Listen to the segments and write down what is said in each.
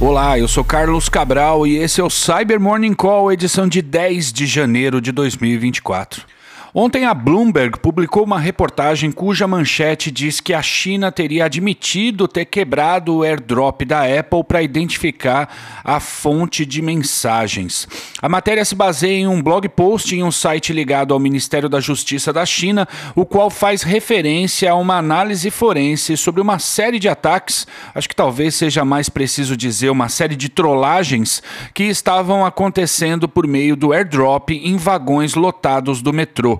Olá, eu sou Carlos Cabral e esse é o Cyber Morning Call, edição de 10 de janeiro de 2024. Ontem a Bloomberg publicou uma reportagem cuja manchete diz que a China teria admitido ter quebrado o airdrop da Apple para identificar a fonte de mensagens. A matéria se baseia em um blog post em um site ligado ao Ministério da Justiça da China, o qual faz referência a uma análise forense sobre uma série de ataques, acho que talvez seja mais preciso dizer uma série de trollagens que estavam acontecendo por meio do airdrop em vagões lotados do metrô.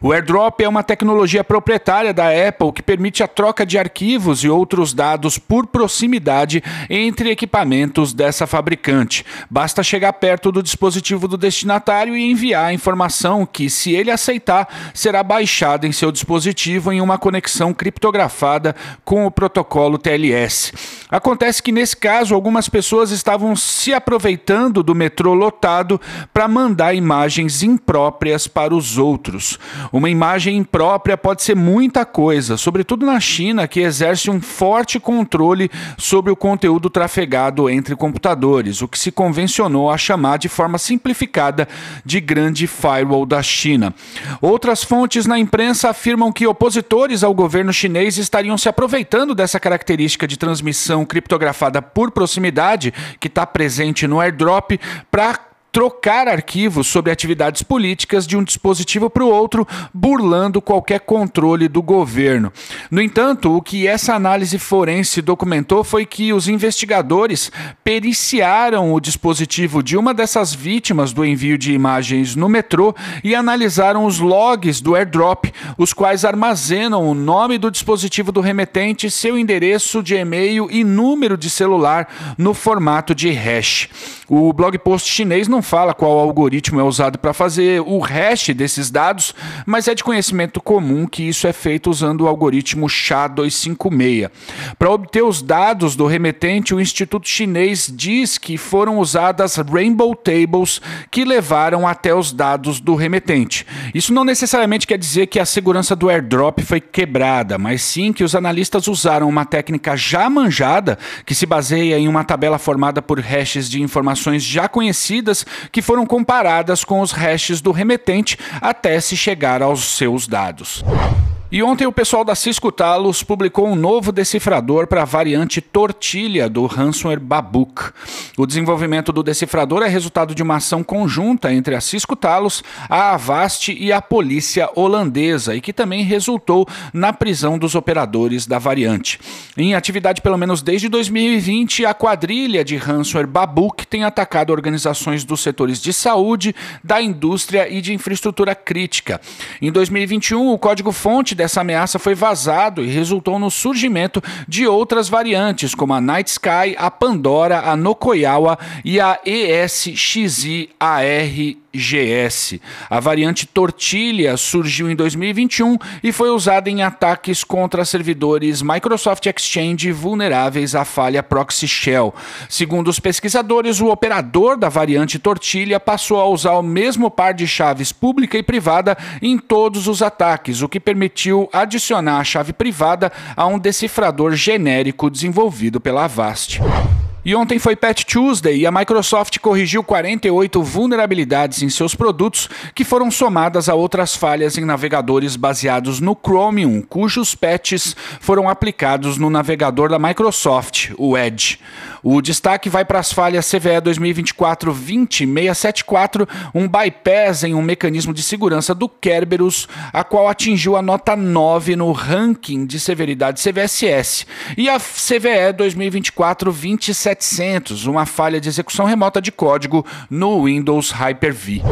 O AirDrop é uma tecnologia proprietária da Apple que permite a troca de arquivos e outros dados por proximidade entre equipamentos dessa fabricante. Basta chegar perto do dispositivo do destinatário e enviar a informação que, se ele aceitar, será baixada em seu dispositivo em uma conexão criptografada com o protocolo TLS. Acontece que, nesse caso, algumas pessoas estavam se aproveitando do metrô lotado para mandar imagens impróprias para os outros. Uma imagem imprópria pode ser muita coisa, sobretudo na China, que exerce um forte controle sobre o conteúdo trafegado entre computadores, o que se convencionou a chamar de forma simplificada de grande firewall da China. Outras fontes na imprensa afirmam que opositores ao governo chinês estariam se aproveitando dessa característica de transmissão criptografada por proximidade, que está presente no airdrop, para trocar arquivos sobre atividades políticas de um dispositivo para o outro, burlando qualquer controle do governo. No entanto, o que essa análise forense documentou foi que os investigadores periciaram o dispositivo de uma dessas vítimas do envio de imagens no metrô e analisaram os logs do airdrop, os quais armazenam o nome do dispositivo do remetente, seu endereço de e-mail e número de celular no formato de hash. O blog post chinês não fala qual algoritmo é usado para fazer o hash desses dados, mas é de conhecimento comum que isso é feito usando o algoritmo SHA-256. Para obter os dados do remetente, o Instituto Chinês diz que foram usadas Rainbow Tables que levaram até os dados do remetente. Isso não necessariamente quer dizer que a segurança do airdrop foi quebrada, mas sim que os analistas usaram uma técnica já manjada, que se baseia em uma tabela formada por hashes de informações já conhecidas que foram comparadas com os hashes do remetente até se chegar aos seus dados. E ontem o pessoal da Cisco Talos publicou um novo decifrador para a variante Tortilha do ransomware Babook. O desenvolvimento do decifrador é resultado de uma ação conjunta entre a Cisco Talos, a Avast e a polícia holandesa e que também resultou na prisão dos operadores da variante. Em atividade pelo menos desde 2020, a quadrilha de ransomware Babook tem atacado organizações dos setores de saúde, da indústria e de infraestrutura crítica. Em 2021, o código-fonte dessa ameaça foi vazado e resultou no surgimento de outras variantes, como a Night Sky, a Pandora, a Nokoyawa e a ESXi-AR GS. A variante Tortilha surgiu em 2021 e foi usada em ataques contra servidores Microsoft Exchange vulneráveis à falha Proxy Shell. Segundo os pesquisadores, o operador da variante Tortilha passou a usar o mesmo par de chaves pública e privada em todos os ataques, o que permitiu adicionar a chave privada a um decifrador genérico desenvolvido pela Avast. E ontem foi Patch Tuesday e a Microsoft corrigiu 48 vulnerabilidades em seus produtos que foram somadas a outras falhas em navegadores baseados no Chromium, cujos patches foram aplicados no navegador da Microsoft, o Edge. O destaque vai para as falhas CVE 2024-20674, um bypass em um mecanismo de segurança do Kerberos, a qual atingiu a nota 9 no ranking de severidade CVSS, e a CVE 2024-277 700, uma falha de execução remota de código no Windows Hyper-V.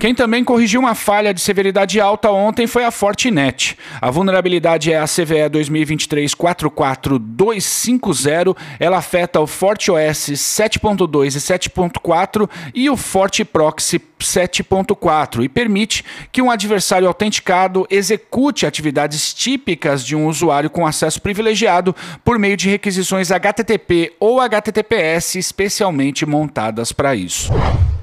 Quem também corrigiu uma falha de severidade alta ontem foi a Fortinet. A vulnerabilidade é a CVE 2023-44250. Ela afeta o FortiOS 7.2 e 7.4 e o FortiProxy 7.4 e permite que um adversário autenticado execute atividades típicas de um usuário com acesso privilegiado por meio de requisições HTTP ou HTTPS especialmente montadas para isso.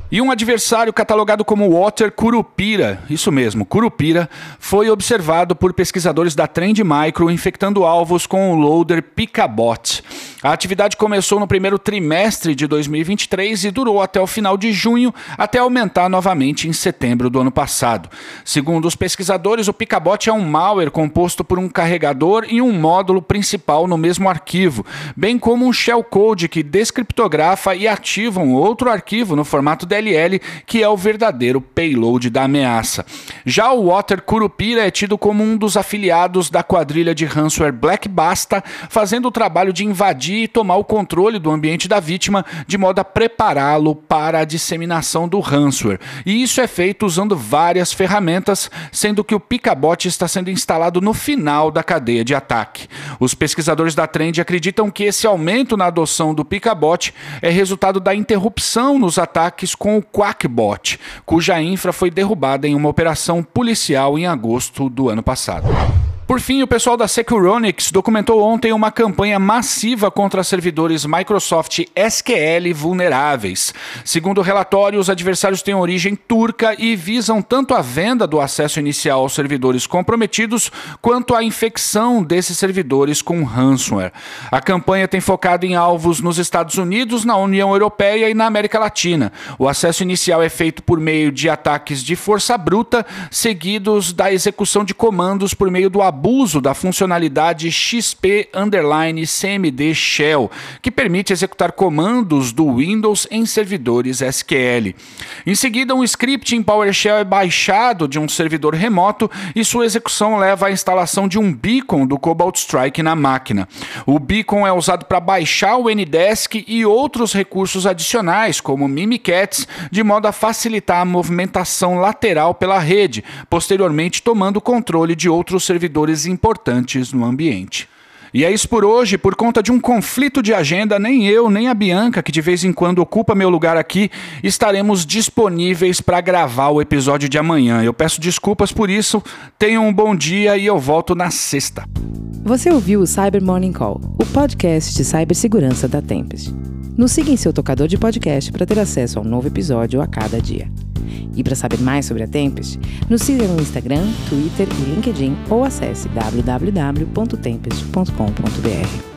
E um adversário catalogado como Water Curupira, isso mesmo, Curupira, foi observado por pesquisadores da Trend Micro infectando alvos com o loader Picabot. A atividade começou no primeiro trimestre de 2023 e durou até o final de junho, até aumentar novamente em setembro do ano passado. Segundo os pesquisadores, o Picabot é um malware composto por um carregador e um módulo principal no mesmo arquivo, bem como um shellcode que descriptografa e ativa um outro arquivo no formato DLL, que é o verdadeiro payload da ameaça. Já o Water Curupira é tido como um dos afiliados da quadrilha de ransomware Black Basta, fazendo o trabalho de invadir e tomar o controle do ambiente da vítima, de modo a prepará-lo para a disseminação do ransomware. E isso é feito usando várias ferramentas, sendo que o Picabot está sendo instalado no final da cadeia de ataque. Os pesquisadores da Trend acreditam que esse aumento na adoção do Picabot é resultado da interrupção nos ataques com o Quackbot, cuja infra foi derrubada em uma operação policial em agosto do ano passado. Por fim, o pessoal da Securonics documentou ontem uma campanha massiva contra servidores Microsoft SQL vulneráveis. Segundo o relatório, os adversários têm origem turca e visam tanto a venda do acesso inicial aos servidores comprometidos quanto a infecção desses servidores com ransomware. A campanha tem focado em alvos nos Estados Unidos, na União Europeia e na América Latina. O acesso inicial é feito por meio de ataques de força bruta, seguidos da execução de comandos por meio do abuso da funcionalidade XP CMD Shell, que permite executar comandos do Windows em servidores SQL. Em seguida, um script em PowerShell é baixado de um servidor remoto e sua execução leva à instalação de um beacon do Cobalt Strike na máquina. O beacon é usado para baixar o Ndesk e outros recursos adicionais, como Mimikatz, de modo a facilitar a movimentação lateral pela rede, posteriormente tomando controle de outros servidores importantes no ambiente. E é isso por hoje. Por conta de um conflito de agenda, nem eu, nem a Bianca, que de vez em quando ocupa meu lugar aqui, estaremos disponíveis para gravar o episódio de amanhã. Eu peço desculpas por isso. Tenham um bom dia e eu volto na sexta. Você ouviu o Cyber Morning Call, o podcast de cibersegurança da Tempest. Nos siga em seu tocador de podcast para ter acesso a um novo episódio a cada dia. E para saber mais sobre a Tempest, nos siga no Instagram, Twitter e LinkedIn ou acesse www.tempest.com.br.